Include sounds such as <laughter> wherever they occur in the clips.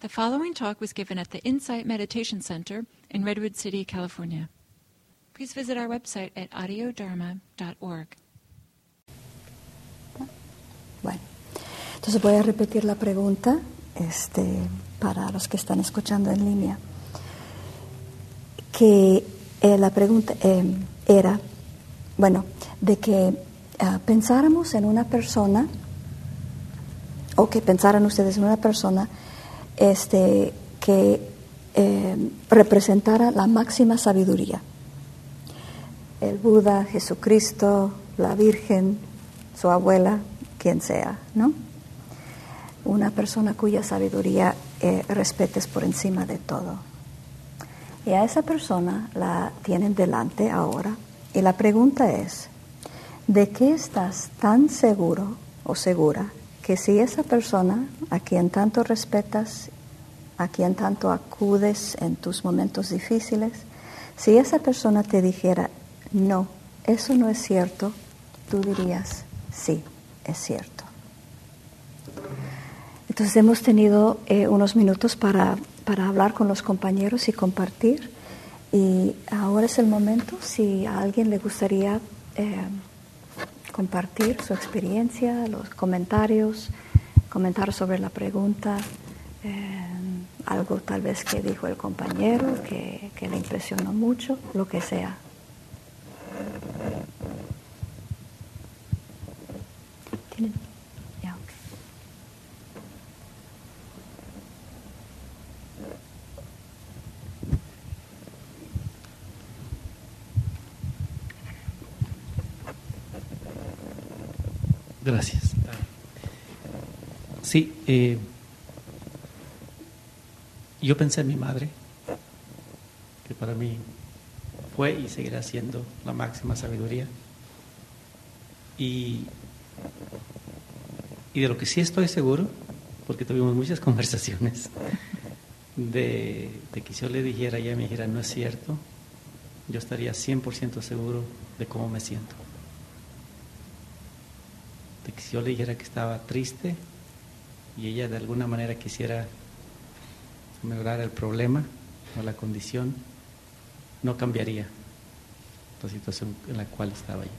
The following talk was given at the Insight Meditation Center in Redwood City, California. Please visit our website at audiodharma.org. Bueno, entonces voy a repetir la pregunta este, para los que están escuchando en línea. Que eh, la pregunta eh, era, bueno, de que uh, pensáramos en una persona, o que pensaran ustedes en una persona este, que eh, representara la máxima sabiduría. El Buda, Jesucristo, la Virgen, su abuela, quien sea, ¿no? Una persona cuya sabiduría eh, respetes por encima de todo. Y a esa persona la tienen delante ahora. Y la pregunta es, ¿de qué estás tan seguro o segura que si esa persona a quien tanto respetas, a quien tanto acudes en tus momentos difíciles, si esa persona te dijera, no, eso no es cierto, tú dirías, sí, es cierto. Entonces hemos tenido eh, unos minutos para, para hablar con los compañeros y compartir. Y ahora es el momento, si a alguien le gustaría eh, compartir su experiencia, los comentarios, comentar sobre la pregunta, eh, algo tal vez que dijo el compañero que, que le impresionó mucho, lo que sea. Gracias. Sí, eh, yo pensé en mi madre, que para mí fue y seguirá siendo la máxima sabiduría. Y, y de lo que sí estoy seguro, porque tuvimos muchas <laughs> conversaciones, de, de que si yo le dijera, ella me dijera, no es cierto, yo estaría 100% seguro de cómo me siento. De que si yo le dijera que estaba triste y ella de alguna manera quisiera mejorar el problema o la condición, no cambiaría la situación en la cual estaba yo.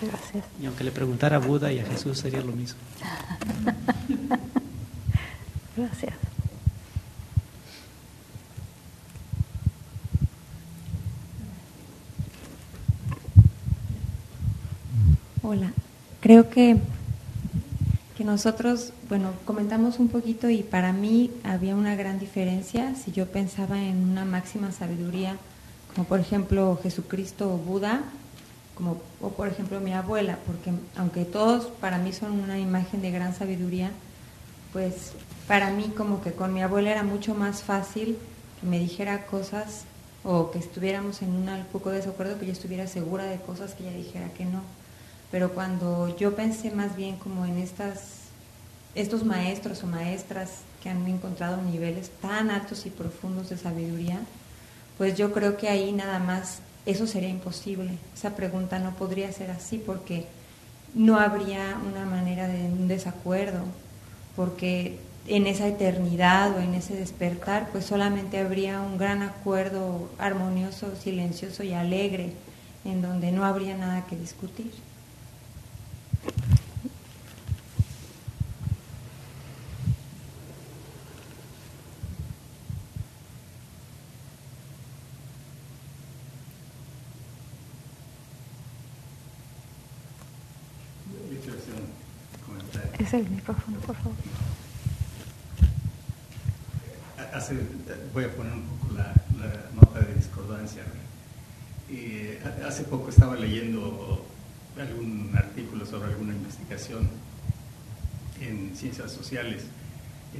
Gracias. Y aunque le preguntara a Buda y a Jesús sería lo mismo. <laughs> Gracias. Hola, creo que nosotros, bueno, comentamos un poquito y para mí había una gran diferencia si yo pensaba en una máxima sabiduría, como por ejemplo Jesucristo o Buda, como, o por ejemplo mi abuela, porque aunque todos para mí son una imagen de gran sabiduría, pues para mí como que con mi abuela era mucho más fácil que me dijera cosas o que estuviéramos en un poco de desacuerdo, que yo estuviera segura de cosas que ella dijera que no. Pero cuando yo pensé más bien como en estas, estos maestros o maestras que han encontrado niveles tan altos y profundos de sabiduría, pues yo creo que ahí nada más eso sería imposible. Esa pregunta no podría ser así porque no habría una manera de un desacuerdo, porque en esa eternidad o en ese despertar, pues solamente habría un gran acuerdo armonioso, silencioso y alegre, en donde no habría nada que discutir. El micrófono, por favor. Hace, voy a poner un poco la, nota de discordancia. Hace poco estaba leyendo algún artículo sobre alguna investigación en ciencias sociales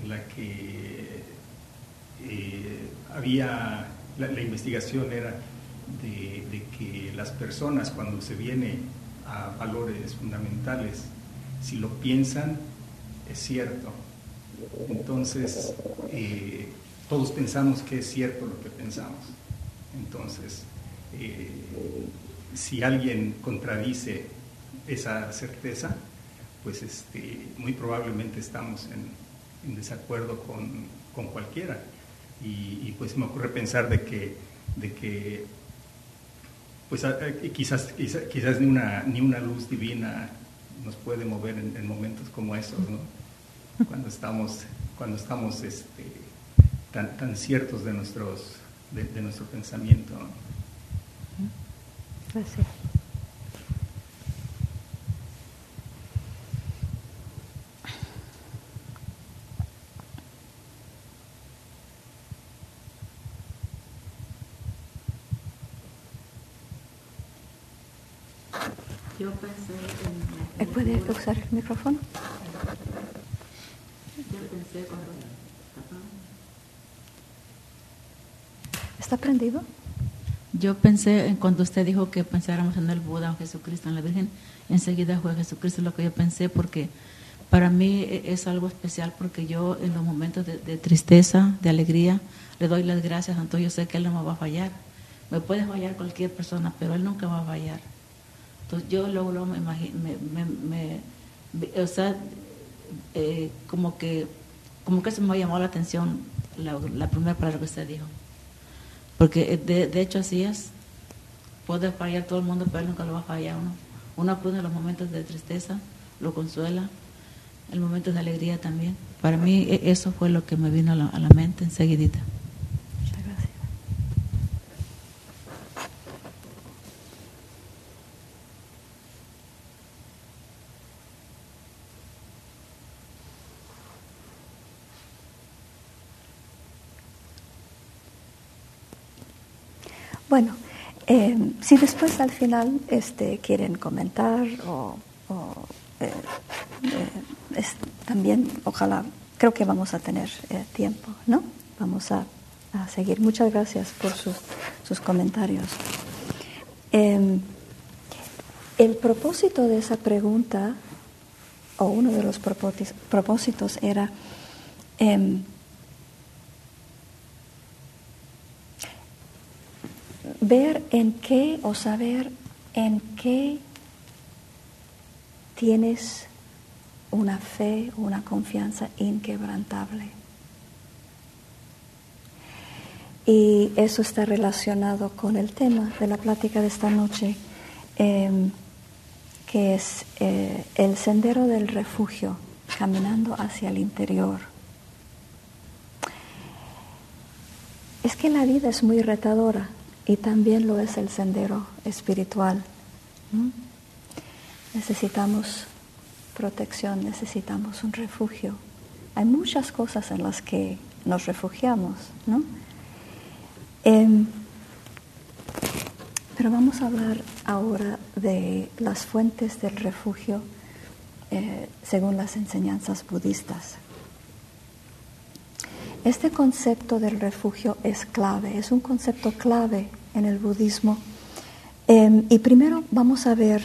en la que eh, había, la, la, investigación era de, de, que las personas cuando se viene a valores fundamentales, si lo piensan, es cierto. Entonces, eh, todos pensamos que es cierto lo que pensamos. Entonces, eh, si alguien contradice esa certeza, pues este, muy probablemente estamos en, desacuerdo con, con cualquiera. Y, pues me ocurre pensar de que, de que pues quizás, quizás, ni, una, ni una luz divina nos puede mover en, momentos como esos, ¿no? Cuando estamos, cuando estamos este, tan, tan ciertos de, nuestros, de, nuestro pensamiento. Gracias. Yo pensé en... ¿Puede usar el micrófono? ¿Está prendido? Yo pensé en cuando usted dijo que pensáramos en el Buda, en Jesucristo, en la Virgen, enseguida fue Jesucristo lo que yo pensé porque para mí e, es algo especial porque yo en los momentos de, tristeza, de alegría, le doy las gracias a Yo sé que Él no me va a fallar. Me puede fallar cualquier persona, pero Él nunca va a fallar. Entonces yo luego, me imagino, me, o sea, eh, como que como que se me llamó la atención la, primera palabra que usted dijo. Porque de, de, hecho así es. Puede fallar todo el mundo, pero nunca lo va a fallar uno. Uno en los momentos de tristeza, lo consuela, en momentos de alegría también. Para mí e, eso fue lo que me vino a la, a la mente enseguidita. Bueno, eh, si después al final este, quieren comentar o, eh, eh, también, ojalá, creo que vamos a tener tiempo, ¿no? Vamos a, seguir. Muchas gracias por sus, sus comentarios. Em, el propósito de esa pregunta, o uno de los propósitos, era ver en qué o saber en qué tienes una fe, una confianza inquebrantable. Y eso está relacionado con el tema de la plática de esta noche, em, que es eh, el sendero del refugio, caminando hacia el interior. Es que la vida es muy retadora, y también lo es el sendero espiritual. Necesitamos protección, necesitamos un refugio. Hay muchas cosas en las que nos refugiamos, ¿no? Em, pero vamos a hablar ahora de las fuentes del refugio eh, según las enseñanzas budistas. Este concepto del refugio es clave, es un concepto clave en el budismo. Em, y primero vamos a ver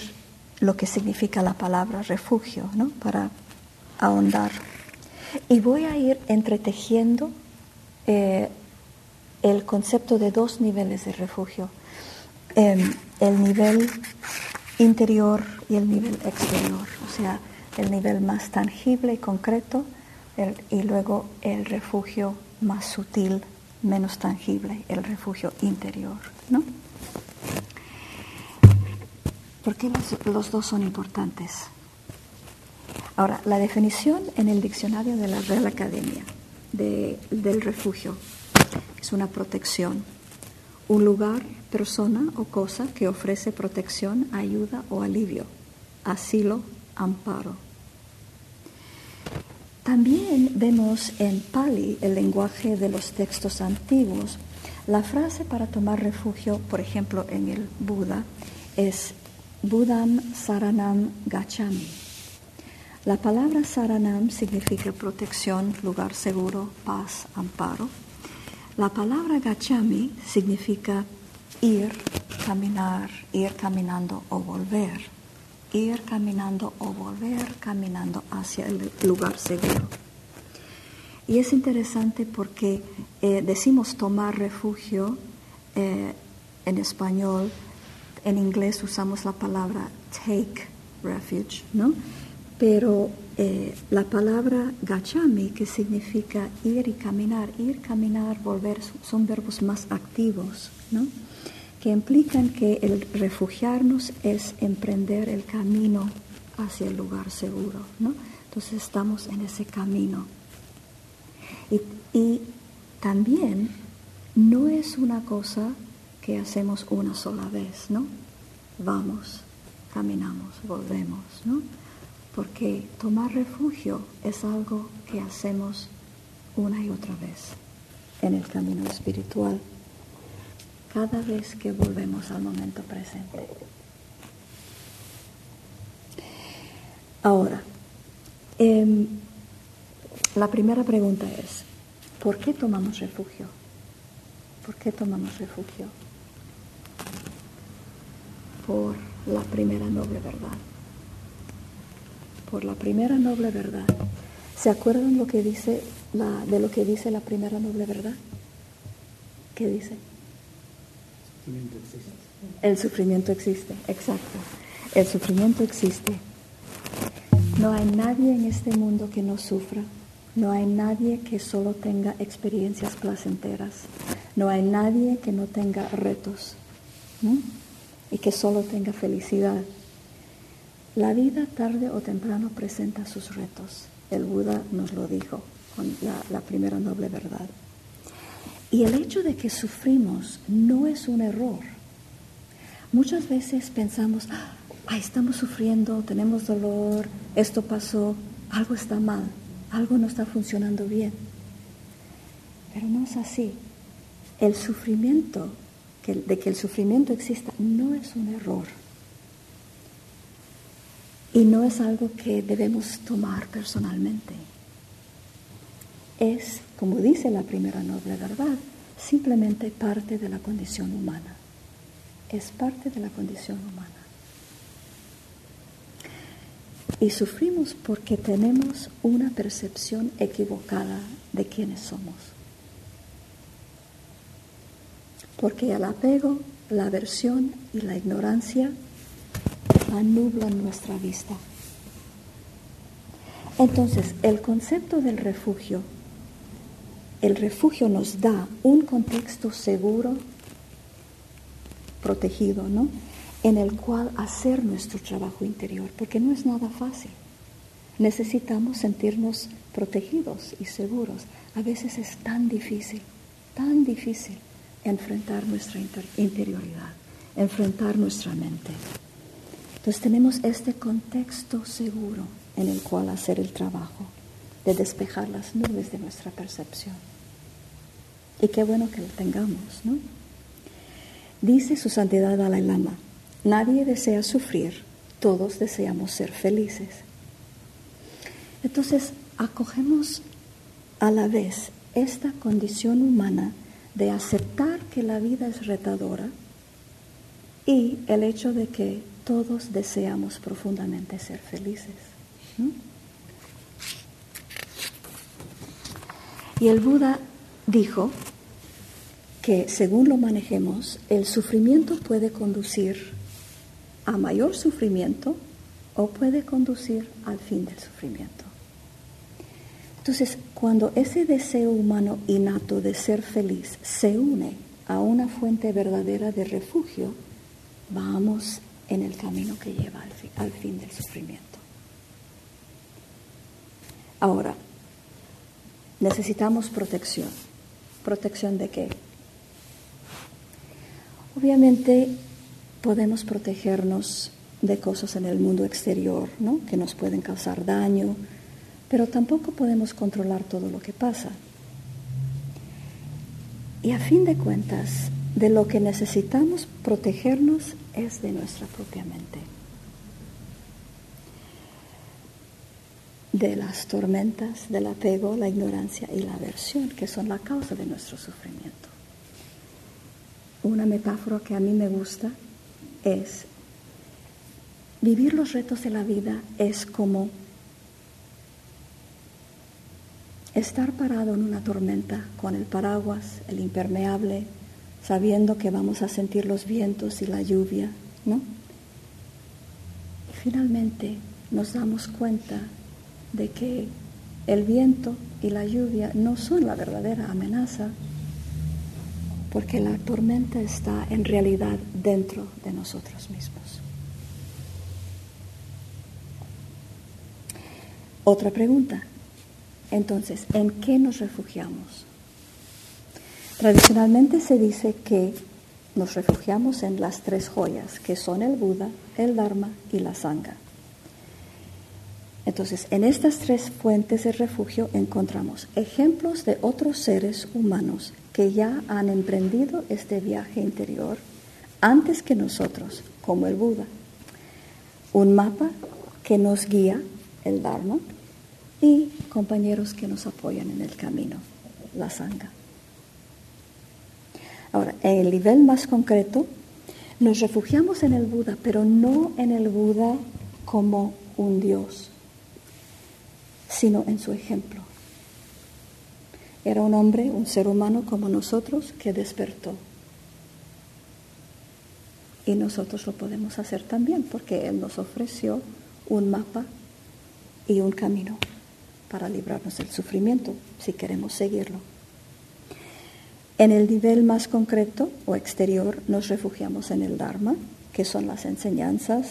lo que significa la palabra refugio, ¿no? Para ahondar. Y voy a ir entretejiendo eh, el concepto de dos niveles de refugio. Em, el nivel interior y el nivel exterior, o sea, el nivel más tangible y concreto y luego el refugio más sutil, menos tangible, el refugio interior. ¿no? ¿Por qué los, dos son importantes? Ahora, la definición en el diccionario de la Real Academia del refugio es una protección, un lugar, persona o cosa que ofrece protección, ayuda o alivio, asilo, amparo también vemos en Pali, el lenguaje de los textos antiguos, la frase para tomar refugio, por ejemplo, en el Buda, es Budam Saranam Gachami. La palabra Saranam significa protección, lugar seguro, paz, amparo. La palabra Gachami significa ir, caminar, ir caminando o volver ir caminando o volver caminando hacia el lugar seguro. Y es interesante porque eh, decimos tomar refugio eh, en español, en inglés usamos la palabra take refuge, ¿no? pero eh, la palabra gachami, que significa ir y caminar, ir, caminar, volver, son verbos más activos, ¿no? Que implican que el refugiarnos es emprender el camino hacia el lugar seguro. ¿no? Entonces estamos en ese camino. Y, y también no es una cosa que hacemos una sola vez, ¿no? Vamos, caminamos, volvemos, ¿no? porque tomar refugio es algo que hacemos una y otra vez en el camino espiritual, cada vez que volvemos al momento presente. Ahora, em, la primera pregunta es, ¿por qué tomamos refugio? ¿Por qué tomamos refugio? Por la primera noble verdad por la primera noble verdad. ¿Se acuerdan lo que dice la, de lo que dice la primera noble verdad? ¿Qué dice? El sufrimiento existe, exacto. El sufrimiento existe. No hay nadie en este mundo que no sufra. No hay nadie que solo tenga experiencias placenteras. No hay nadie que no tenga retos y que solo tenga felicidad. La vida tarde o temprano presenta sus retos. El Buda nos lo dijo con la, primera noble verdad. Y el hecho de que sufrimos no es un error. Muchas veces pensamos, ah, estamos sufriendo, tenemos dolor, esto pasó, algo está mal, algo no está funcionando bien. Pero no es así. El sufrimiento, de que el sufrimiento exista, no es un error. Y no es algo que debemos tomar personalmente. Es, como dice la primera noble verdad, simplemente parte de la condición humana. Es parte de la condición humana. Y sufrimos porque tenemos una percepción equivocada de quiénes somos. Porque el apego, la aversión y la ignorancia anublan nuestra vista. Entonces, el concepto del refugio, el refugio nos da un contexto seguro, protegido, ¿no? En el cual hacer nuestro trabajo interior, porque no es nada fácil. Necesitamos sentirnos protegidos y seguros. A veces es tan difícil, tan difícil enfrentar nuestra interioridad, enfrentar nuestra mente. Entonces tenemos este contexto seguro en el cual hacer el trabajo de despejar las nubes de nuestra percepción. Y qué bueno que lo tengamos, ¿no? Dice su santidad Dalai Lama, nadie desea sufrir, todos deseamos ser felices. Entonces, acogemos a la vez esta condición humana de aceptar que la vida es retadora y el hecho de que todos deseamos profundamente ser felices. Y el Buda dijo que según lo manejemos, el sufrimiento puede conducir a mayor sufrimiento o puede conducir al fin del sufrimiento. Entonces, cuando ese deseo humano innato de ser feliz se une a una fuente verdadera de refugio, vamos en el camino que lleva al fin, del sufrimiento. Ahora, necesitamos protección. ¿Protección de qué? Obviamente podemos protegernos de cosas en el mundo exterior, ¿no? Que nos pueden causar daño, pero tampoco podemos controlar todo lo que pasa. Y a fin de cuentas, de lo que necesitamos protegernos es de nuestra propia mente. De las tormentas, del apego, la ignorancia y la aversión, que son la causa de nuestro sufrimiento. Una metáfora que a mí me gusta es, vivir los retos de la vida es como estar parado en una tormenta con el paraguas, el impermeable, sabiendo que vamos a sentir los vientos y la lluvia, ¿no? Y finalmente nos damos cuenta de que el viento y la lluvia no son la verdadera amenaza, porque la tormenta está en realidad dentro de nosotros mismos. Otra pregunta. Entonces, ¿en qué nos refugiamos? Tradicionalmente se dice que nos refugiamos en las tres joyas, que son el Buda, el Dharma y la Sangha. Entonces, en estas tres fuentes de refugio encontramos ejemplos de otros seres humanos que ya han emprendido este viaje interior antes que nosotros, como el Buda. Un mapa que nos guía, el Dharma, y compañeros que nos apoyan en el camino, la Sangha. Ahora, en el nivel más concreto, nos refugiamos en el Buda, pero no en el Buda como un Dios sino en su ejemplo. Era un hombre, un ser humano como nosotros que despertó. Y nosotros lo podemos hacer también porque Él nos ofreció un mapa y un camino para librarnos del sufrimiento si queremos seguirlo. En el nivel más concreto o exterior nos refugiamos en el Dharma, que son las enseñanzas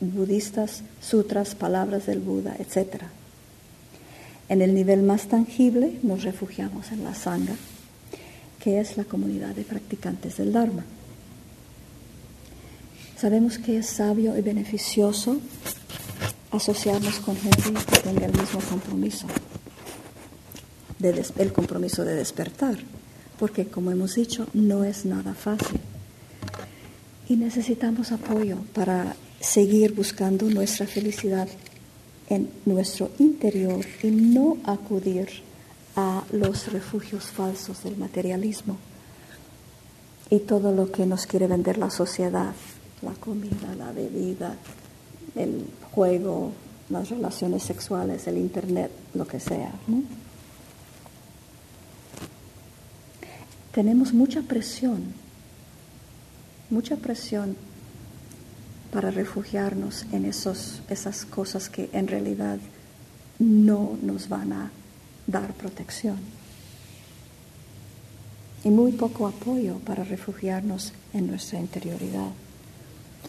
budistas, sutras, palabras del Buda, etc. En el nivel más tangible nos refugiamos en la Sangha, que es la comunidad de practicantes del Dharma. Sabemos que es sabio y beneficioso asociarnos con gente que tenga el mismo compromiso, el compromiso de despertar, porque como hemos dicho, no es nada fácil. Y necesitamos apoyo para seguir buscando nuestra felicidad en nuestro interior y no acudir a los refugios falsos del materialismo y todo lo que nos quiere vender la sociedad, la comida, la bebida, el juego, las relaciones sexuales, el internet, lo que sea. Tenemos mucha presión, mucha presión para refugiarnos en esos, esas cosas que en realidad no nos van a dar protección. Y muy poco apoyo para refugiarnos en nuestra interioridad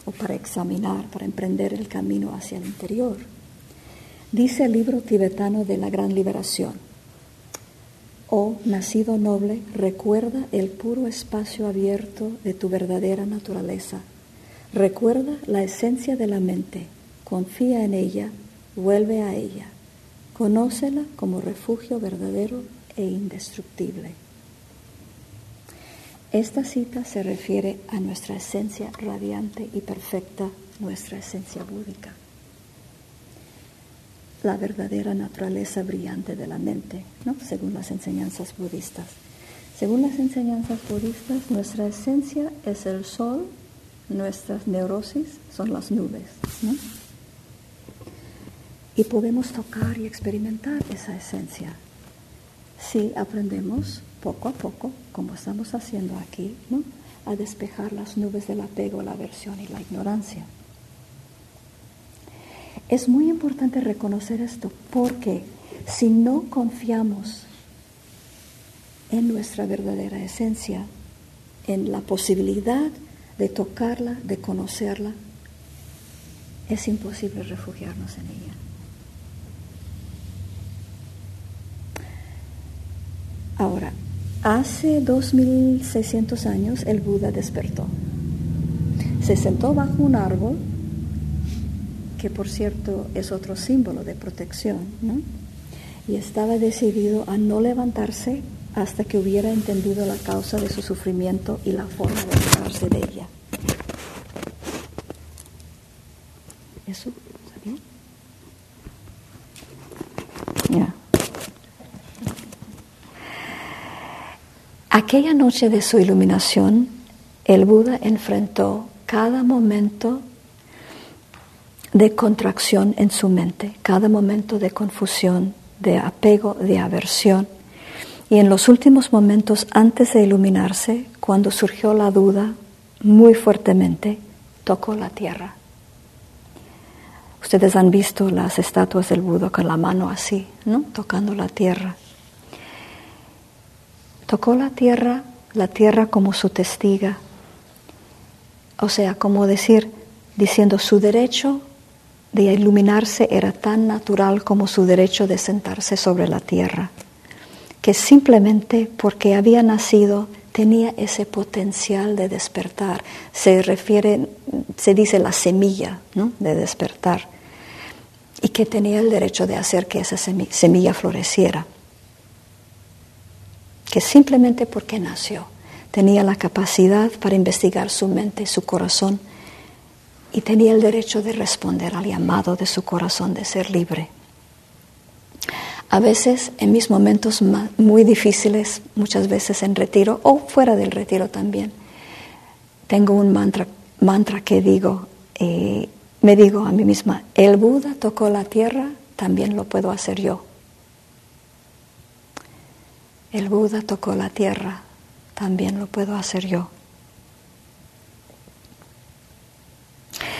o para examinar, para emprender el camino hacia el interior. Dice el libro tibetano de la Gran Liberación, Oh nacido noble, recuerda el puro espacio abierto de tu verdadera naturaleza Recuerda la esencia de la mente, confía en ella, vuelve a ella, conócela como refugio verdadero e indestructible. Esta cita se refiere a nuestra esencia radiante y perfecta, nuestra esencia búdica, la verdadera naturaleza brillante de la mente, ¿no? según las enseñanzas budistas. Según las enseñanzas budistas, nuestra esencia es el sol nuestras neurosis son las nubes. Y podemos tocar y experimentar esa esencia si aprendemos poco a poco, como estamos haciendo aquí, a despejar las nubes del apego, la aversión y la ignorancia. Es muy importante reconocer esto porque si no confiamos en nuestra verdadera esencia, en la posibilidad de tocarla, de conocerla, es imposible refugiarnos en ella. Ahora, hace 2600 años el Buda despertó. Se sentó bajo un árbol, que por cierto es otro símbolo de protección, ¿no? y estaba decidido a no levantarse hasta que hubiera entendido la causa de su sufrimiento y la forma de librarse de ella. Aquella noche de su iluminación, el Buda enfrentó cada momento de contracción en su mente, cada momento de confusión, de apego, de aversión y en los últimos momentos antes de iluminarse, cuando surgió la duda muy fuertemente, tocó la tierra. Ustedes han visto las estatuas del Buda con la mano así, ¿no? Tocando la tierra. Tocó la tierra, la tierra como su testiga. O sea, como decir, diciendo su derecho de iluminarse era tan natural como su derecho de sentarse sobre la tierra, que simplemente porque había nacido tenía ese potencial de despertar. Se refiere, se dice la semilla ¿no? de despertar, y que tenía el derecho de hacer que esa semilla floreciera. Que simplemente porque nació tenía la capacidad para investigar su mente, su corazón, y tenía el derecho de responder al llamado de su corazón de ser libre. A veces, en mis momentos muy difíciles, muchas veces en retiro o fuera del retiro también, tengo un mantra, mantra que digo, eh, me digo a mí misma, el Buda tocó la tierra, también lo puedo hacer yo. El Buda tocó la tierra, también lo puedo hacer yo.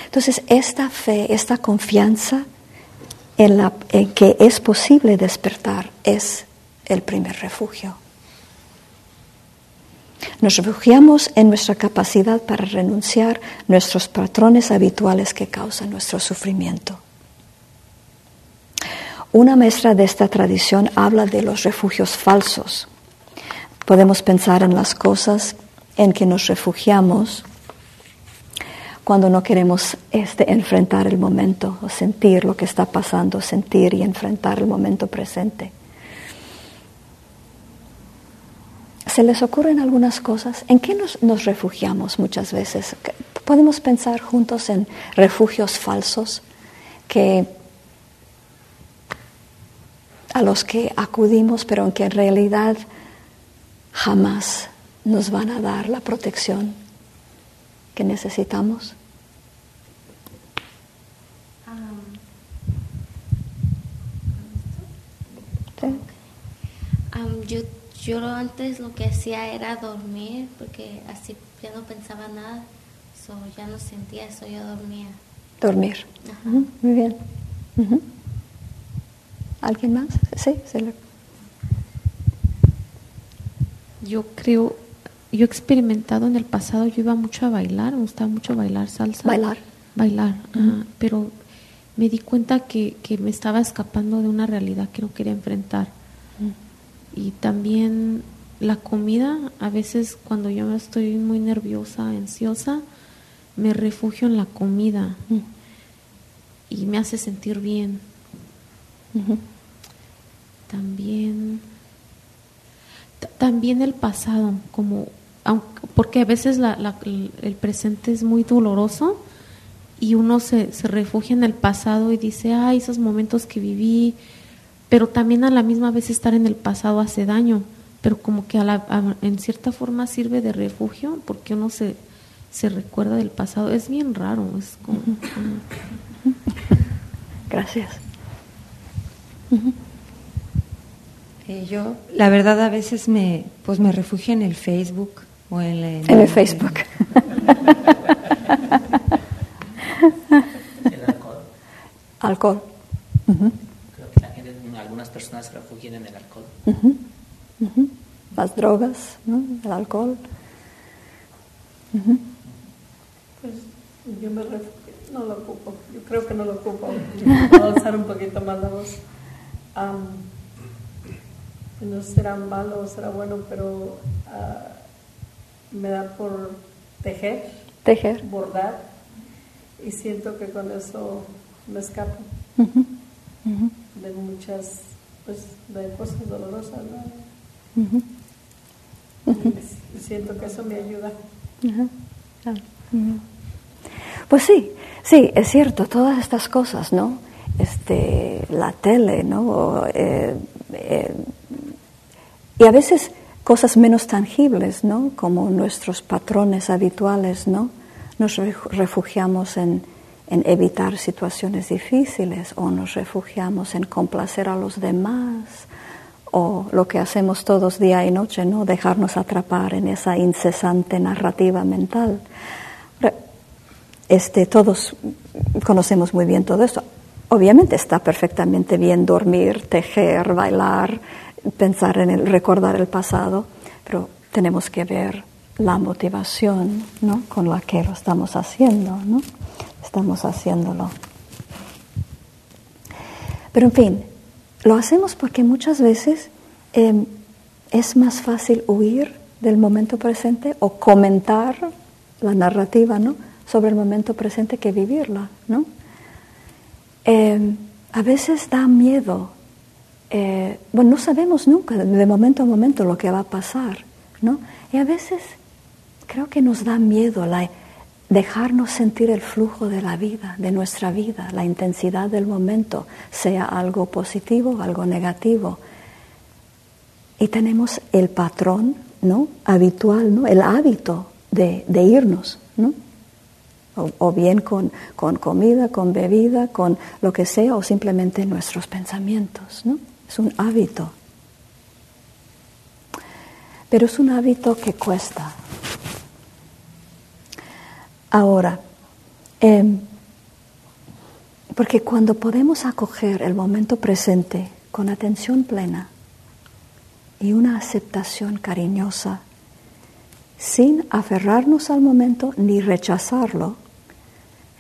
Entonces, esta fe, esta confianza en, que es posible despertar es el primer refugio. Nos refugiamos en nuestra capacidad para renunciar nuestros patrones habituales que causan nuestro sufrimiento. Una maestra de esta tradición habla de los refugios falsos. Podemos pensar en las cosas en que nos refugiamos cuando no queremos este, enfrentar el momento o sentir lo que está pasando, sentir y enfrentar el momento presente. ¿Se les ocurren algunas cosas? ¿En qué nos, refugiamos muchas veces? Podemos pensar juntos en refugios falsos que a los que acudimos, pero en que en realidad jamás nos van a dar la protección que necesitamos? yo, yo antes lo que hacía era dormir porque así ya no pensaba nada, so, ya no sentía eso, yo dormía. Dormir. muy bien. ¿Alguien más? Sí, sí. Yo creo yo he experimentado en el pasado, yo iba mucho a bailar, me gustaba mucho bailar salsa. Bailar. Bailar, pero me di cuenta que, que, me estaba escapando de una realidad que no quería enfrentar. Y también la comida, a veces cuando yo estoy muy nerviosa, ansiosa, me refugio en la comida y me hace sentir bien. También también el pasado, como porque a veces el presente es muy doloroso y uno se, se, refugia en el pasado y dice, ay, esos momentos que viví, pero también a la misma vez estar en el pasado hace daño, pero como que en cierta forma sirve de refugio porque uno se, se recuerda del pasado. Es bien raro, es como... Gracias. Eh, yo, la verdad, a veces me, pues me refugio en el Facebook en, el Facebook. <laughs> el alcohol. Alcohol. Creo que la gente, algunas personas se refugian en el alcohol. Las drogas, ¿no? el alcohol. Pues yo me refugio, no lo ocupo. Yo creo que no lo ocupo. Puedo alzar un poquito más la voz. no será malo o será bueno, pero uh, me da por tejer, tejer, bordar y siento que con eso me escapo. De muchas pues de cosas dolorosas y siento que eso me ayuda. Pues sí sí es cierto todas estas cosas no este la tele no eh, eh, y a veces cosas menos tangibles, ¿no? Como nuestros patrones habituales, ¿no? Nos refugiamos en, en evitar situaciones difíciles o nos refugiamos en complacer a los demás o lo que hacemos todos día y noche, ¿no? Dejarnos atrapar en esa incesante narrativa mental. Este, todos conocemos muy bien todo esto. obviamente está perfectamente bien dormir, tejer, bailar, pensar en el, recordar el pasado, pero tenemos que ver la motivación ¿no? con la que lo estamos haciendo, ¿no? Estamos haciéndolo. Pero en fin, lo hacemos porque muchas veces em, es más fácil huir del momento presente o comentar la narrativa ¿no? sobre el momento presente que vivirla. ¿no? Em, a veces da miedo. Eh, bueno, no sabemos nunca de momento a momento lo que va a pasar. ¿no? Y a veces creo que nos da miedo la, dejarnos sentir el flujo de la vida, de nuestra vida, la intensidad del momento, sea algo positivo o algo negativo. Y tenemos el patrón ¿no? habitual, ¿no? el hábito de, irnos, ¿no? o, bien con, con, comida, con bebida, con lo que sea, o simplemente nuestros pensamientos. ¿no? Es un hábito. Pero es un hábito que cuesta, Ahora, em, porque cuando podemos acoger el momento presente con atención plena y una aceptación cariñosa, sin aferrarnos al momento ni rechazarlo,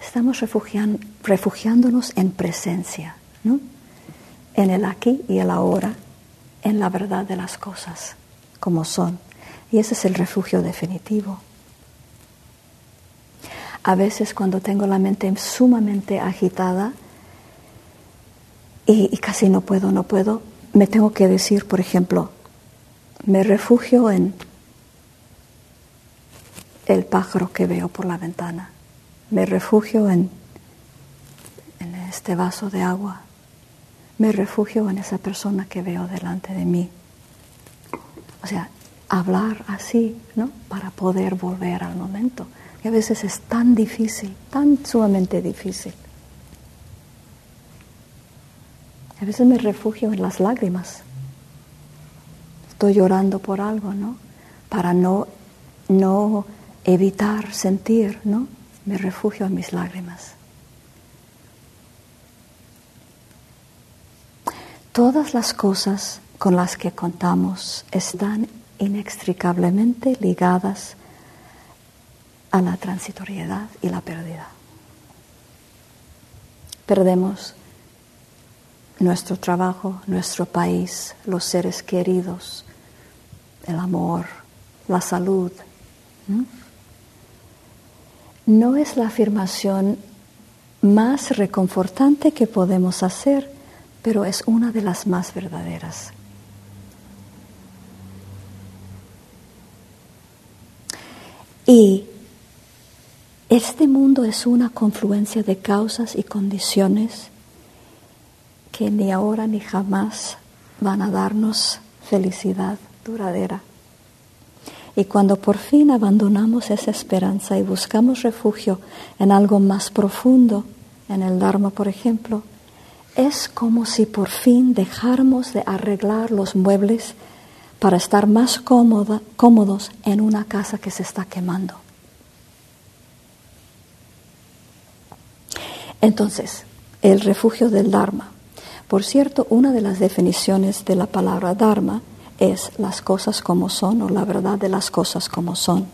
estamos refugiándonos en presencia, ¿no? En el aquí y el ahora, en la verdad de las cosas como son. Y ese es el refugio definitivo. A veces cuando tengo la mente sumamente agitada y, casi no puedo, no puedo, me tengo que decir, por ejemplo, me refugio en el pájaro que veo por la ventana, me refugio en, este vaso de agua, me refugio en esa persona que veo delante de mí. O sea, hablar así, ¿no? Para poder volver al momento. Y a veces es tan difícil, tan sumamente difícil. A veces me refugio en las lágrimas. Estoy llorando por algo, ¿no? Para no, no evitar sentir, ¿no? Me refugio en mis lágrimas. Todas las cosas con las que contamos están inextricablemente ligadas a la transitoriedad y la pérdida. Perdemos nuestro trabajo, nuestro país, los seres queridos, el amor, la salud. ¿no? es la afirmación más reconfortante que podemos hacer, pero es una de las más verdaderas. Y este mundo es una confluencia de causas y condiciones que ni ahora ni jamás van a darnos felicidad duradera. Y cuando por fin abandonamos esa esperanza y buscamos refugio en algo más profundo, en el Dharma por ejemplo, es como si por fin dejáramos de arreglar los muebles para estar más cómodos en una casa que se está quemando. Entonces, el refugio del Dharma. Por cierto, una de las definiciones de la palabra Dharma es las cosas como son o la verdad de las cosas como son.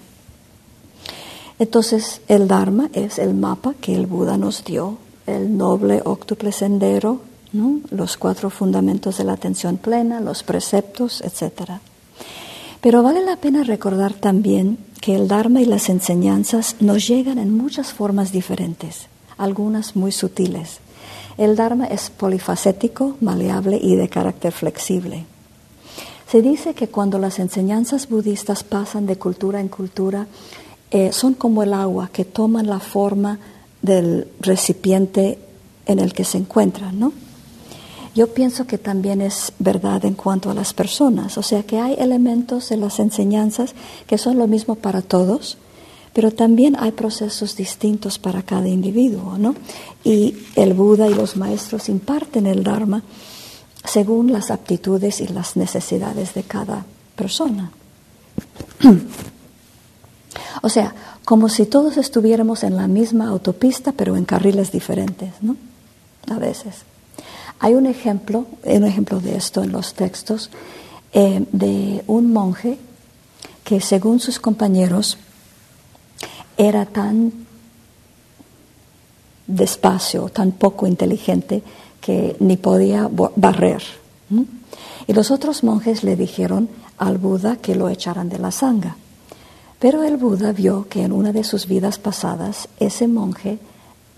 Entonces, el Dharma es el mapa que el Buda nos dio, el noble octuple sendero, los cuatro fundamentos de la atención plena, los preceptos, etc. Pero vale la pena recordar también que el Dharma y las enseñanzas nos llegan en muchas formas diferentes algunas muy sutiles. El Dharma es polifacético, maleable y de carácter flexible. Se dice que cuando las enseñanzas budistas pasan de cultura en cultura, eh, son como el agua que toman la forma del recipiente en el que se encuentran, ¿no? Yo pienso que también es verdad en cuanto a las personas, o sea que hay elementos de las enseñanzas que son lo mismo para todos, pero también hay procesos distintos para cada individuo, ¿no? Y el Buda y los maestros imparten el Dharma según las aptitudes y las necesidades de cada persona. <clears throat> o sea, como si todos estuviéramos en la misma autopista, pero en carriles diferentes, ¿no? a veces. Hay un ejemplo, un ejemplo de esto en los textos, eh, de un monje que según sus compañeros era tan despacio, tan poco inteligente, que ni podía barrer. Y los otros monjes le dijeron al Buda que lo echaran de la sanga. Pero el Buda vio que en una de sus vidas pasadas ese monje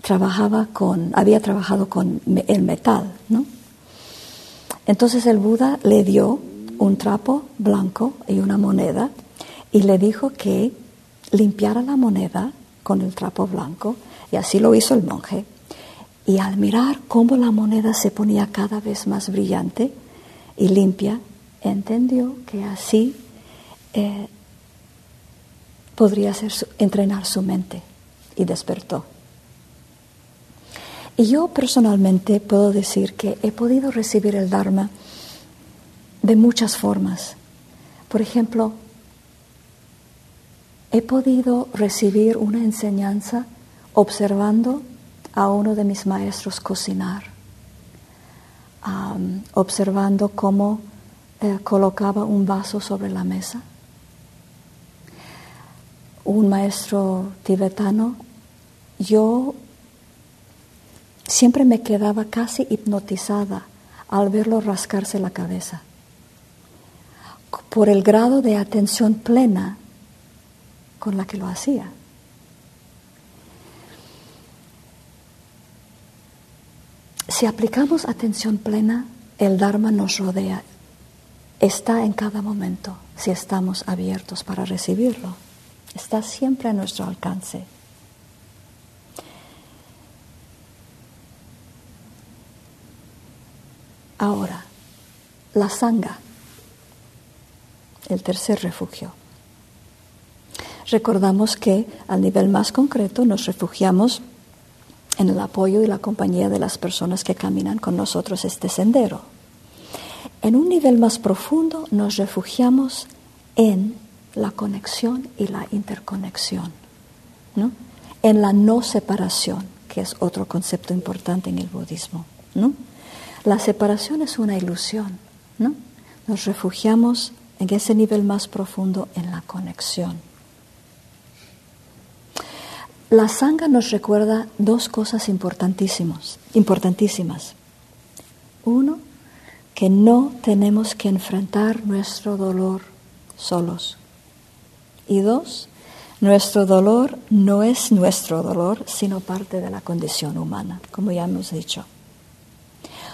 trabajaba con, había trabajado con el metal, ¿no? Entonces el Buda le dio un trapo blanco y una moneda y le dijo que limpiara la moneda con el trapo blanco y así lo hizo el monje. Y al mirar cómo la moneda se ponía cada vez más brillante y limpia, entendió que así eh, podría entrenar su mente y despertó. Y yo personalmente puedo decir que he podido recibir el Dharma de muchas formas. Por ejemplo, he podido recibir una enseñanza observando a uno de mis maestros cocinar, observando cómo eh, colocaba un vaso sobre la mesa. Un maestro tibetano, yo siempre me quedaba casi hipnotizada al verlo rascarse la cabeza, por el grado de atención plena con la que lo hacía. Si aplicamos atención plena, el Dharma nos rodea, está en cada momento si estamos abiertos para recibirlo, está siempre a nuestro alcance. Ahora, la sanga, el tercer refugio. Recordamos que al nivel más concreto nos refugiamos en el apoyo y la compañía de las personas que caminan con nosotros este sendero. En un nivel más profundo nos refugiamos en la conexión y la interconexión, ¿no? en la no separación, que es otro concepto importante en el budismo. ¿no? La separación es una ilusión. ¿no? Nos refugiamos en ese nivel más profundo en la conexión. La sanga nos recuerda dos cosas importantísimas. Uno, que no tenemos que enfrentar nuestro dolor solos. Y dos, nuestro dolor no es nuestro dolor, sino parte de la condición humana, como ya hemos dicho.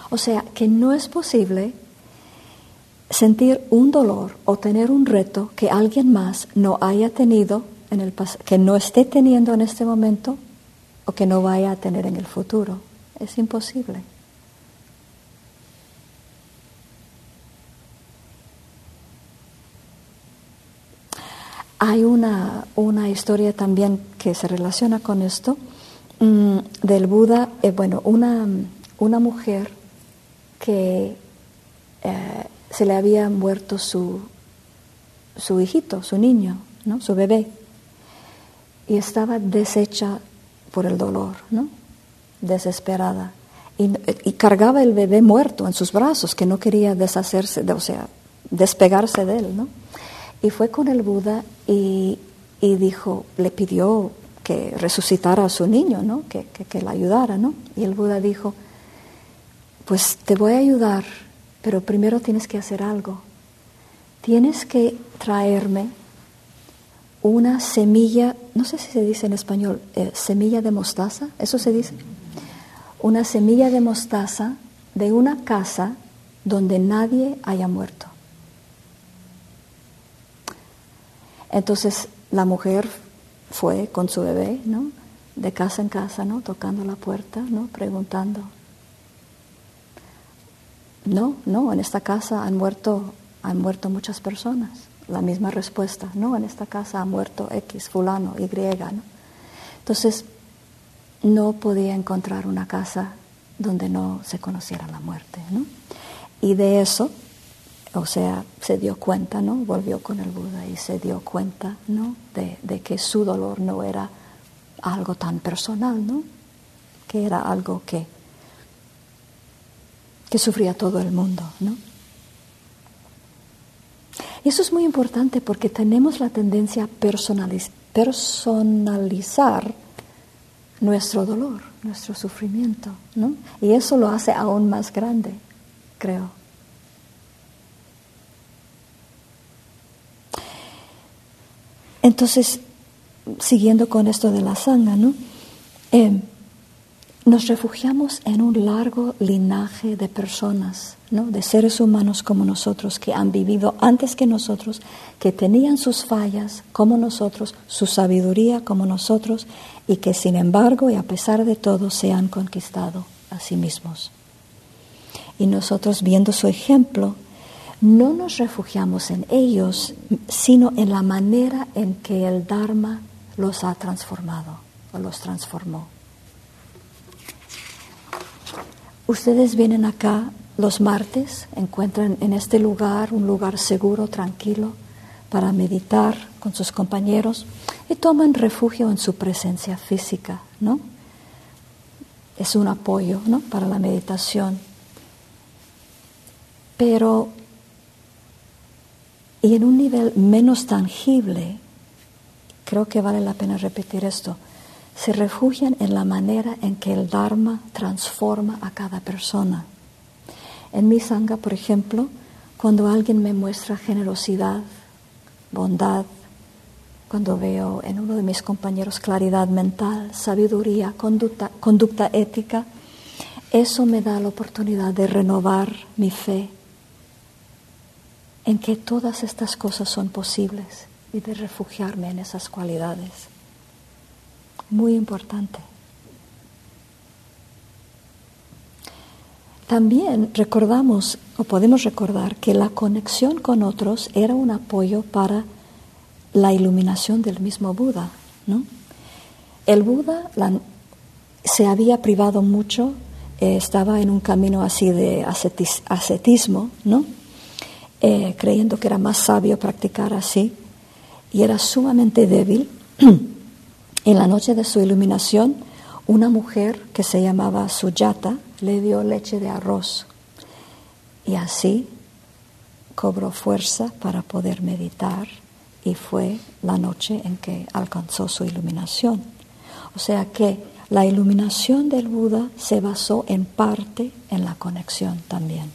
O sea, que no es posible sentir un dolor o tener un reto que alguien más no haya tenido en el que no esté teniendo en este momento o que no vaya a tener en el futuro. Es imposible. Hay una, una, historia también que se relaciona con esto mm, del Buda, eh, bueno, una, una, mujer que eh, se le había muerto su, su hijito, su niño, ¿no? su bebé y estaba deshecha por el dolor, ¿no? desesperada. Y, cargaba el bebé muerto en sus brazos, que no quería deshacerse, o sea, despegarse de él. ¿no? Y fue con el Buda y, dijo, le pidió que resucitara a su niño, ¿no? que, que, le ayudara. ¿no? Y el Buda dijo, pues te voy a ayudar, pero primero tienes que hacer algo. Tienes que traerme una semilla, no sé si se dice en español, eh, semilla de mostaza, eso se dice, una semilla de mostaza de una casa donde nadie haya muerto. Entonces la mujer fue con su bebé, ¿no? De casa en casa, ¿no? Tocando la puerta, ¿no? Preguntando. No, no, en esta casa han muerto, han muerto muchas personas la misma respuesta, ¿no? En esta casa ha muerto X, fulano, Y, ¿no? Entonces, no podía encontrar una casa donde no se conociera la muerte, ¿no? Y de eso, o sea, se dio cuenta, ¿no? Volvió con el Buda y se dio cuenta, ¿no? De, que su dolor no era algo tan personal, ¿no? Que era algo que que sufría todo el mundo, ¿no? Y eso es muy importante porque tenemos la tendencia a personalizar nuestro dolor, nuestro sufrimiento, ¿no? Y eso lo hace aún más grande, creo. Entonces, siguiendo con esto de la sangre, ¿no? Em, nos refugiamos en un largo linaje de personas, ¿no? de seres humanos como nosotros, que han vivido antes que nosotros, que tenían sus fallas como nosotros, su sabiduría como nosotros, y que sin embargo y a pesar de todo se han conquistado a sí mismos. Y nosotros viendo su ejemplo, no nos refugiamos en ellos, sino en la manera en que el Dharma los ha transformado o los transformó. Ustedes vienen acá los martes, encuentran en este lugar un lugar seguro, tranquilo, para meditar con sus compañeros y toman refugio en su presencia física, ¿no? Es un apoyo, ¿no? Para la meditación. Pero, y en un nivel menos tangible, creo que vale la pena repetir esto, se refugian en la manera en que el Dharma transforma a cada persona. En mi sangha, por ejemplo, cuando alguien me muestra generosidad, bondad, cuando veo en uno de mis compañeros claridad mental, sabiduría, conducta, conducta ética, eso me da la oportunidad de renovar mi fe en que todas estas cosas son posibles y de refugiarme en esas cualidades muy importante. También recordamos o podemos recordar que la conexión con otros era un apoyo para la iluminación del mismo Buda. ¿no? El Buda se había privado mucho, eh, estaba en un camino así de ascetismo, ¿no? Eh, creyendo que era más sabio practicar así, y era sumamente débil. <clears throat> En la noche de su iluminación, una mujer que se llamaba Sujata le dio leche de arroz y así cobró fuerza para poder meditar y fue la noche en que alcanzó su iluminación. O sea que la iluminación del Buda se basó en parte en la conexión también.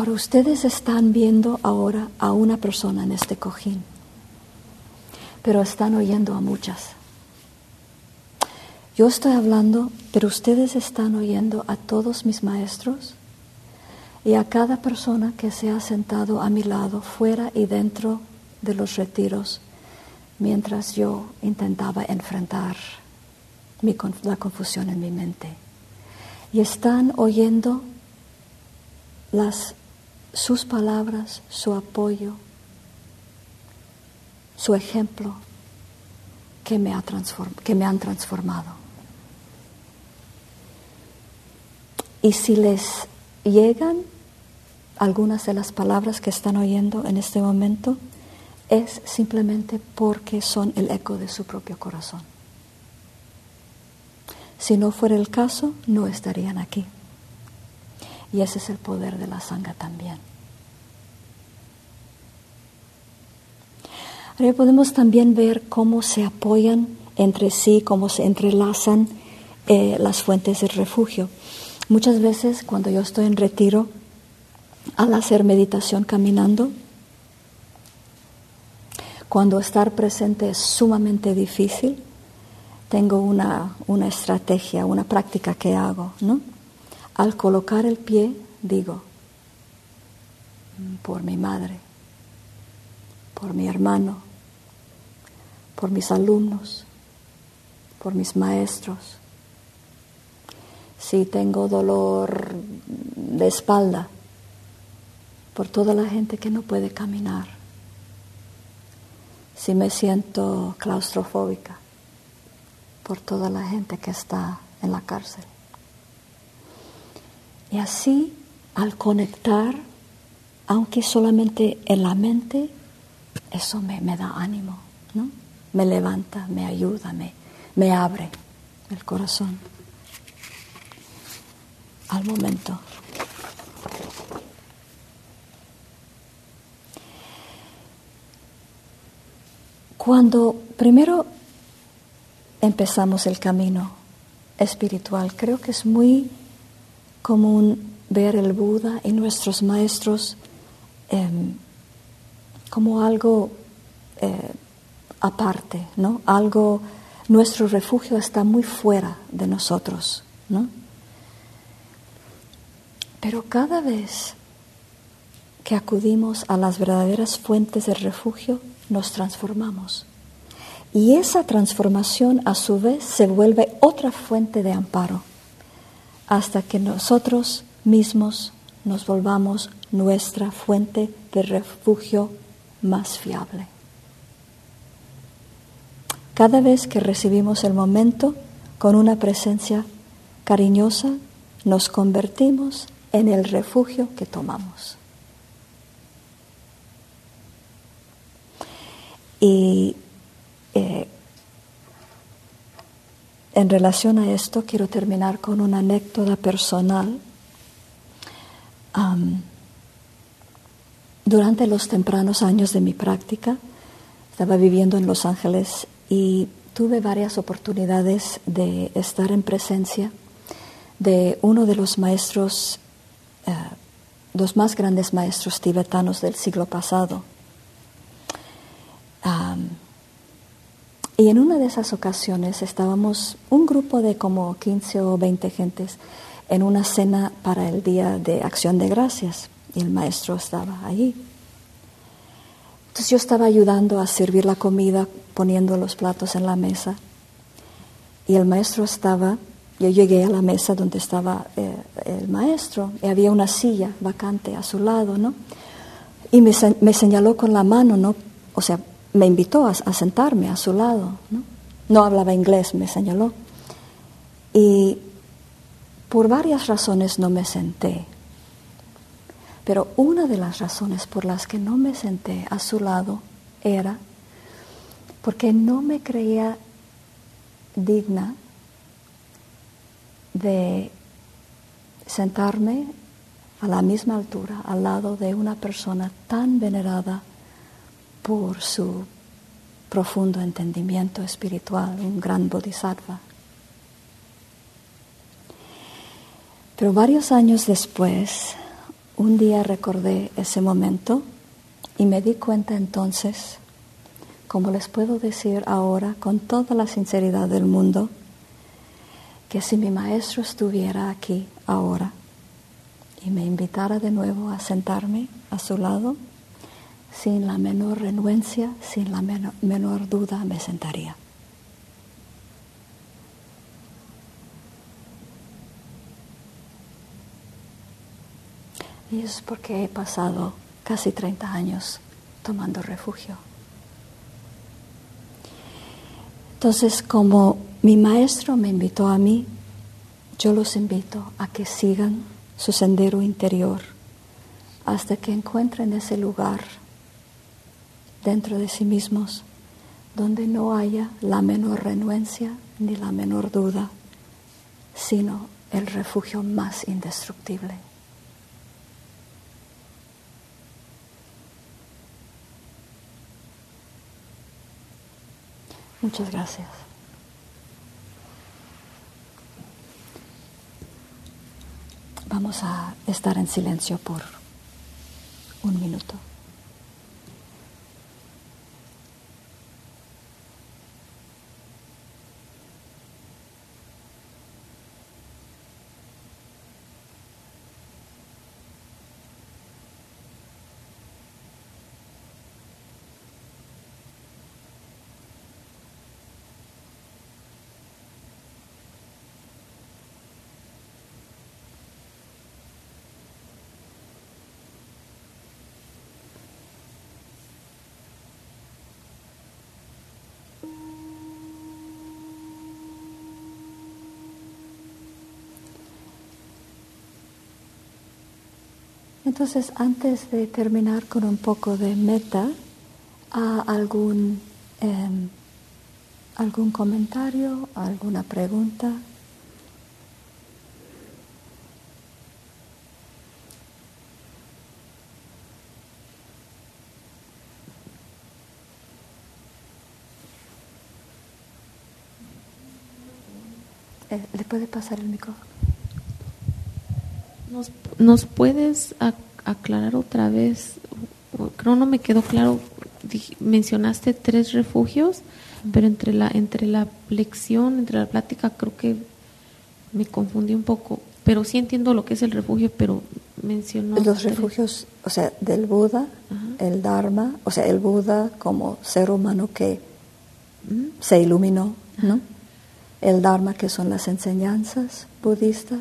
Ahora ustedes están viendo ahora a una persona en este cojín, pero están oyendo a muchas. Yo estoy hablando, pero ustedes están oyendo a todos mis maestros y a cada persona que se ha sentado a mi lado, fuera y dentro de los retiros, mientras yo intentaba enfrentar la confusión en mi mente. Y están oyendo las sus palabras, su apoyo, su ejemplo que me, ha que me han transformado. Y si les llegan algunas de las palabras que están oyendo en este momento, es simplemente porque son el eco de su propio corazón. Si no fuera el caso, no estarían aquí. Y ese es el poder de la sangha también. Ahora podemos también ver cómo se apoyan entre sí, cómo se entrelazan eh, las fuentes de refugio. Muchas veces cuando yo estoy en retiro, al hacer meditación caminando, cuando estar presente es sumamente difícil, tengo una, una estrategia, una práctica que hago, ¿no? Al colocar el pie, digo, por mi madre, por mi hermano, por mis alumnos, por mis maestros. Si tengo dolor de espalda, por toda la gente que no puede caminar. Si me siento claustrofóbica, por toda la gente que está en la cárcel. Y así, al conectar, aunque solamente en la mente, eso me, da ánimo, ¿no? Me levanta, me ayuda, me, me abre el corazón al momento. Cuando primero empezamos el camino espiritual, creo que es muy común ver el Buda y nuestros maestros em, como algo eh, aparte, ¿no? Algo, nuestro refugio está muy fuera de nosotros, ¿no? Pero cada vez que acudimos a las verdaderas fuentes del refugio, nos transformamos. Y esa transformación a su vez se vuelve otra fuente de amparo, hasta que nosotros mismos nos volvamos nuestra fuente de refugio más fiable. Cada vez que recibimos el momento con una presencia cariñosa, nos convertimos en el refugio que tomamos. Y eh, en relación a esto quiero terminar con una anécdota personal. durante los tempranos años de mi práctica, estaba viviendo en Los Ángeles y tuve varias oportunidades de estar en presencia de uno de los maestros, eh, los más grandes maestros tibetanos del siglo pasado, y en una de esas ocasiones estábamos un grupo de como 15 o 20 gentes en una cena para el Día de Acción de Gracias y el maestro estaba ahí. Entonces yo estaba ayudando a servir la comida, poniendo los platos en la mesa y el maestro estaba, yo llegué a la mesa donde estaba eh, el maestro y había una silla vacante a su lado, ¿no? Y me, me señaló con la mano, ¿no? O sea, me invitó a, sentarme a su lado. ¿no? no hablaba inglés, me señaló. Y por varias razones no me senté. Pero una de las razones por las que no me senté a su lado era porque no me creía digna de sentarme a la misma altura al lado de una persona tan venerada por su profundo entendimiento espiritual, un gran bodhisattva. Pero varios años después, un día recordé ese momento y me di cuenta entonces, como les puedo decir ahora con toda la sinceridad del mundo, que si mi maestro estuviera aquí ahora y me invitara de nuevo a sentarme a su lado, sin la menor renuencia, sin la menor, duda, me sentaría. Y es porque he pasado casi 30 años tomando refugio. Entonces, como mi maestro me invitó a mí, yo los invito a que sigan su sendero interior hasta que encuentren ese lugar dentro de sí mismos, donde no haya la menor renuencia ni la menor duda, sino el refugio más indestructible. Muchas gracias. Vamos a estar en silencio por un minuto. Entonces, antes de terminar con un poco de meta, algún, em, ¿Algún comentario? ¿Alguna pregunta? Eh, ¿Le puede pasar el micrófono? ¿Nos, nos puedes aclarar otra vez? Creo no me quedó claro. Dij- mencionaste tres refugios, pero entre la entre la lección, entre la plática, creo que me confundí un poco. Pero sí entiendo lo que es el refugio, pero mencionó Los tres. refugios, o sea, del Buda, el Dharma, o sea, el Buda como ser humano que se iluminó, ¿no? El Dharma, que son las enseñanzas budistas,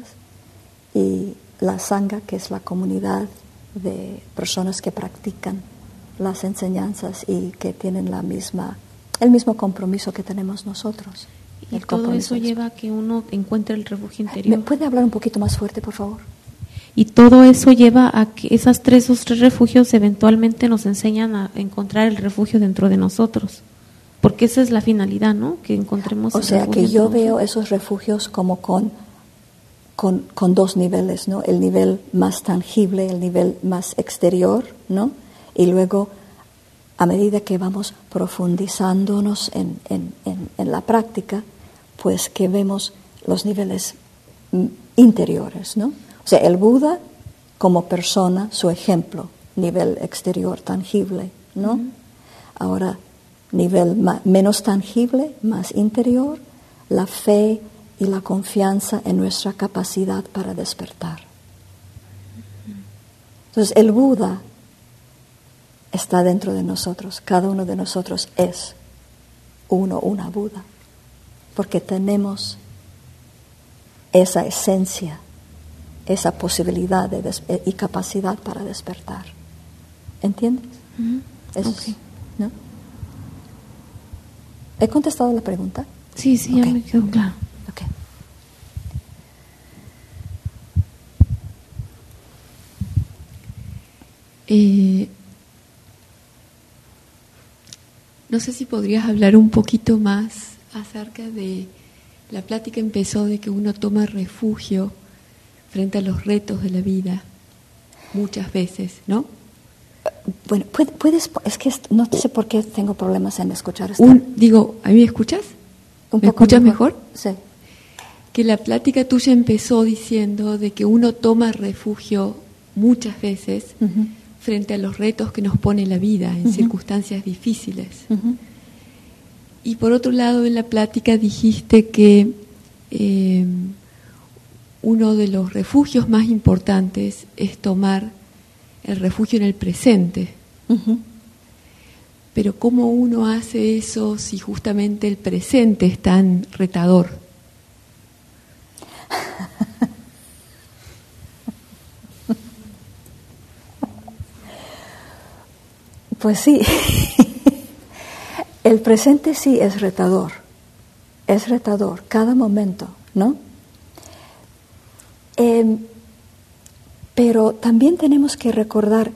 y la Sangha, que es la comunidad de personas que practican las enseñanzas y que tienen la misma, el mismo compromiso que tenemos nosotros. Y el todo eso lleva a que uno encuentre el refugio ¿Me interior. puede hablar un poquito más fuerte, por favor? Y todo eso lleva a que esas tres, esos tres refugios eventualmente nos enseñan a encontrar el refugio dentro de nosotros. Porque esa es la finalidad, ¿no? Que encontremos O sea que yo veo esos refugios como con, con, con dos niveles, ¿no? El nivel más tangible, el nivel más exterior, ¿no? Y luego, a medida que vamos profundizándonos en, en, en, en la práctica, pues que vemos los niveles mm, interiores, ¿no? O sea, el Buda como persona, su ejemplo, nivel exterior tangible, ¿no? Ahora, nivel menos tangible, más interior, la fe y la confianza en nuestra capacidad para despertar. Entonces, el Buda está dentro de nosotros, cada uno de nosotros es uno, una Buda, porque tenemos esa esencia, esa posibilidad de des- y capacidad para despertar. ¿Entiendes? Es, ¿no? ¿He contestado la pregunta? Sí, sí, ya me quedó claro. Eh, no sé si podrías hablar un poquito más acerca de la plática empezó de que uno toma refugio frente a los retos de la vida muchas veces, ¿no? Bueno, puede- puedes, es que no sé por qué tengo problemas en escuchar. Un, digo, ¿a mí me escuchas? Un ¿Me poco escuchas mejor? Sí. Que la plática tuya empezó diciendo de que uno toma refugio muchas veces frente a los retos que nos pone la vida en circunstancias difíciles. Y por otro lado, en la plática dijiste que eh, uno de los refugios más importantes es tomar el refugio en el presente. Pero ¿cómo uno hace eso si justamente el presente es tan retador? Pues sí, <laughs> el presente sí es retador, es retador, cada momento, ¿no? Em, pero también tenemos que recordar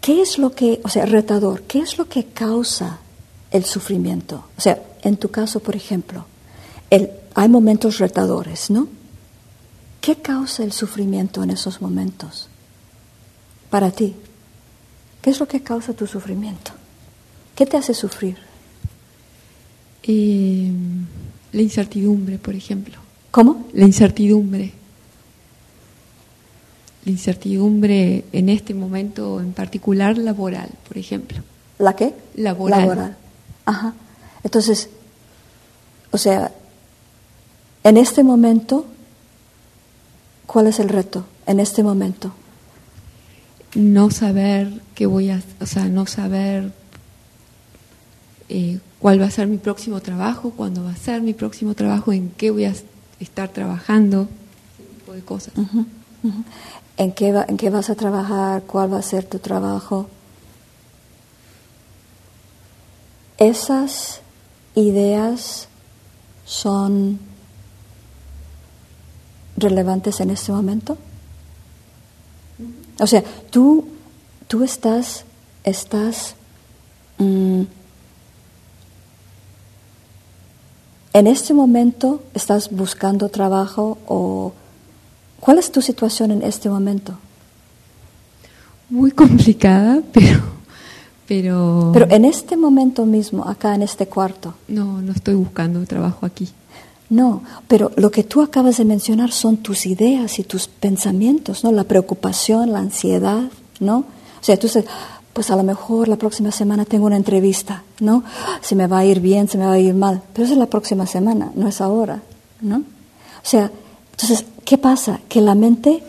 qué es lo que, o sea, retador, qué es lo que causa el sufrimiento. O sea, en tu caso, por ejemplo, el- hay momentos retadores, ¿no? ¿Qué causa el sufrimiento en esos momentos? Para ti, ¿qué es lo que causa tu sufrimiento? ¿Qué te hace sufrir? Eh, la incertidumbre, por ejemplo. ¿Cómo? La incertidumbre. La incertidumbre en este momento en particular laboral, por ejemplo. ¿La qué? Laboral. Ajá. Entonces, o sea, en este momento, ¿cuál es el reto? En este momento. No saber qué voy a, o sea, no saber eh, cuál va a ser mi próximo trabajo, cuándo va a ser mi próximo trabajo, en qué voy a estar trabajando, ese tipo de cosas. ¿En qué, ¿En qué vas a trabajar? ¿Cuál va a ser tu trabajo? Esas ideas son relevantes en este momento. O sea, tú, tú estás, estás mm, ¿En este momento estás buscando trabajo o cuál es tu situación en este momento? Muy complicada, <laughs> pero, pero... Pero en este momento mismo, acá en este cuarto. No, no estoy buscando trabajo aquí. No, pero lo que tú acabas de mencionar son tus ideas y tus pensamientos, ¿no? La preocupación, la ansiedad, ¿no? O sea, tú dices, pues a lo mejor la próxima semana tengo una entrevista, ¿no? Se me va a ir bien, se me va a ir mal, pero eso es la próxima semana, no es ahora, ¿no? O sea, entonces, ¿qué pasa? Que la mente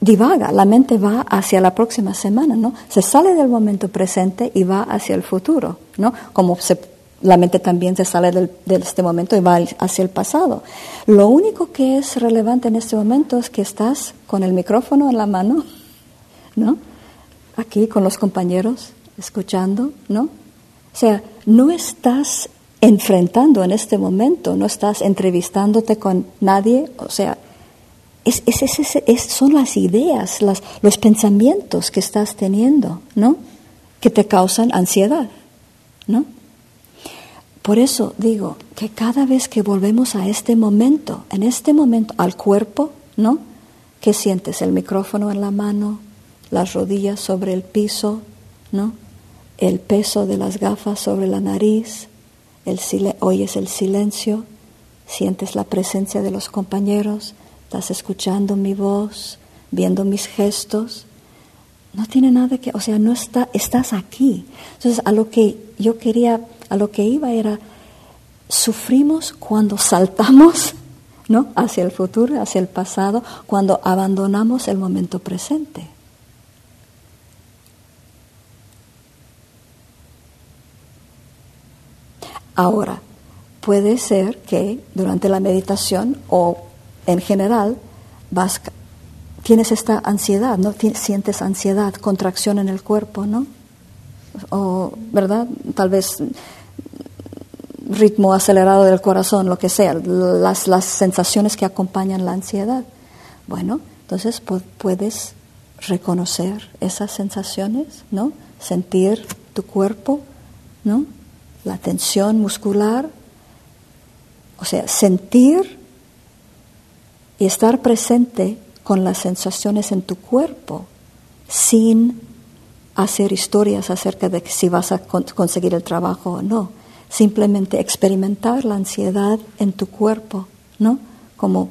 divaga, la mente va hacia la próxima semana, ¿no? Se sale del momento presente y va hacia el futuro, ¿no? Como se la mente también se sale del, de este momento y va hacia el pasado. Lo único que es relevante en este momento es que estás con el micrófono en la mano, ¿no? Aquí con los compañeros, escuchando, ¿no? O sea, no estás enfrentando en este momento, no estás entrevistándote con nadie, o sea, es, es, son las ideas, los pensamientos que estás teniendo, ¿no? Que te causan ansiedad, ¿no? Por eso digo que cada vez que volvemos a este momento, en este momento, al cuerpo, ¿no? ¿Qué sientes? El micrófono en la mano, las rodillas sobre el piso, ¿no? El peso de las gafas sobre la nariz, el oyes el silencio, sientes la presencia de los compañeros, estás escuchando mi voz, viendo mis gestos. No tiene nada que, o sea, no está, estás aquí. Entonces, a lo que yo quería a lo que iba era, sufrimos cuando saltamos <laughs> ¿no? hacia el futuro, hacia el pasado, cuando abandonamos el momento presente. Ahora, puede ser que durante la meditación o en general vas, tienes esta ansiedad, ¿no? Sientes ansiedad, contracción en el cuerpo, ¿no? o, ¿verdad? Tal vez ritmo acelerado del corazón, lo que sea, las, las sensaciones que acompañan la ansiedad. Bueno, entonces puedes reconocer esas sensaciones, ¿no? Sentir tu cuerpo, ¿no? La tensión muscular, o sea, sentir y estar presente con las sensaciones en tu cuerpo sin hacer historias acerca de si vas a conseguir el trabajo o no. Simplemente experimentar la ansiedad en tu cuerpo, ¿no? Como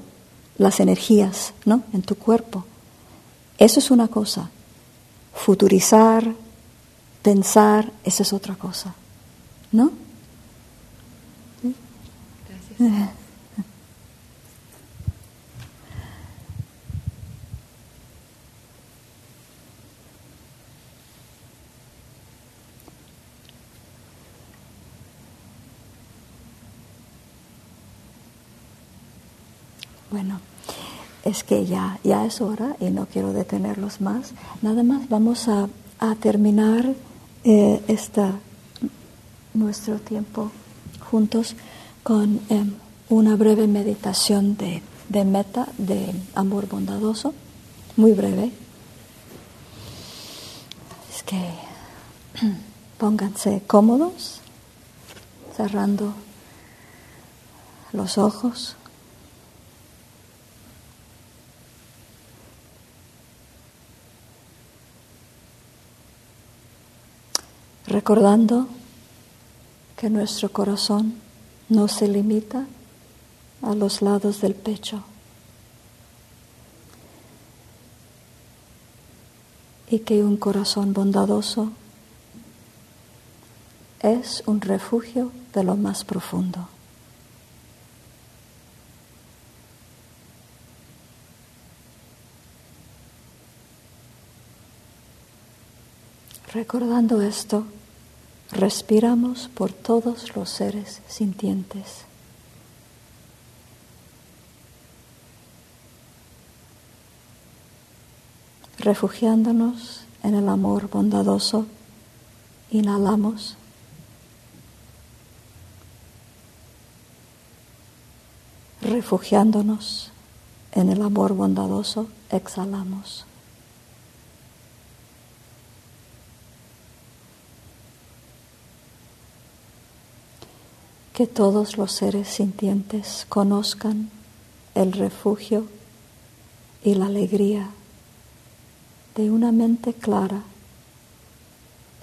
las energías, ¿no? En tu cuerpo. Eso es una cosa. Futurizar, pensar, esa es otra cosa, ¿no? Gracias. <laughs> Bueno, es que ya, ya es hora y no quiero detenerlos más. Nada más vamos a, terminar eh, esta, nuestro tiempo juntos con em, una breve meditación de, de meta, de amor bondadoso, muy breve. Es que <clears throat> pónganse cómodos, cerrando los ojos. Recordando que nuestro corazón no se limita a los lados del pecho y que un corazón bondadoso es un refugio de lo más profundo. Recordando esto, respiramos por todos los seres sintientes. Refugiándonos en el amor bondadoso, inhalamos. Refugiándonos en el amor bondadoso, exhalamos. Que todos los seres sintientes conozcan el refugio y la alegría de una mente clara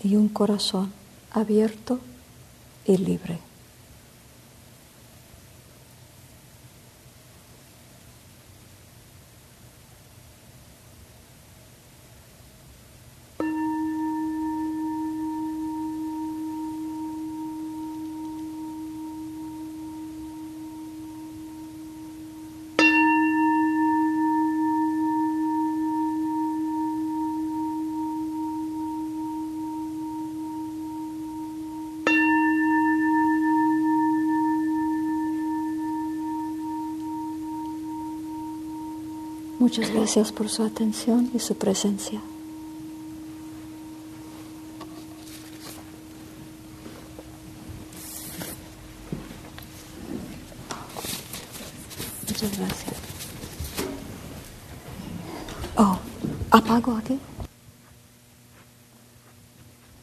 y un corazón abierto y libre. Muchas gracias por su atención y su presencia.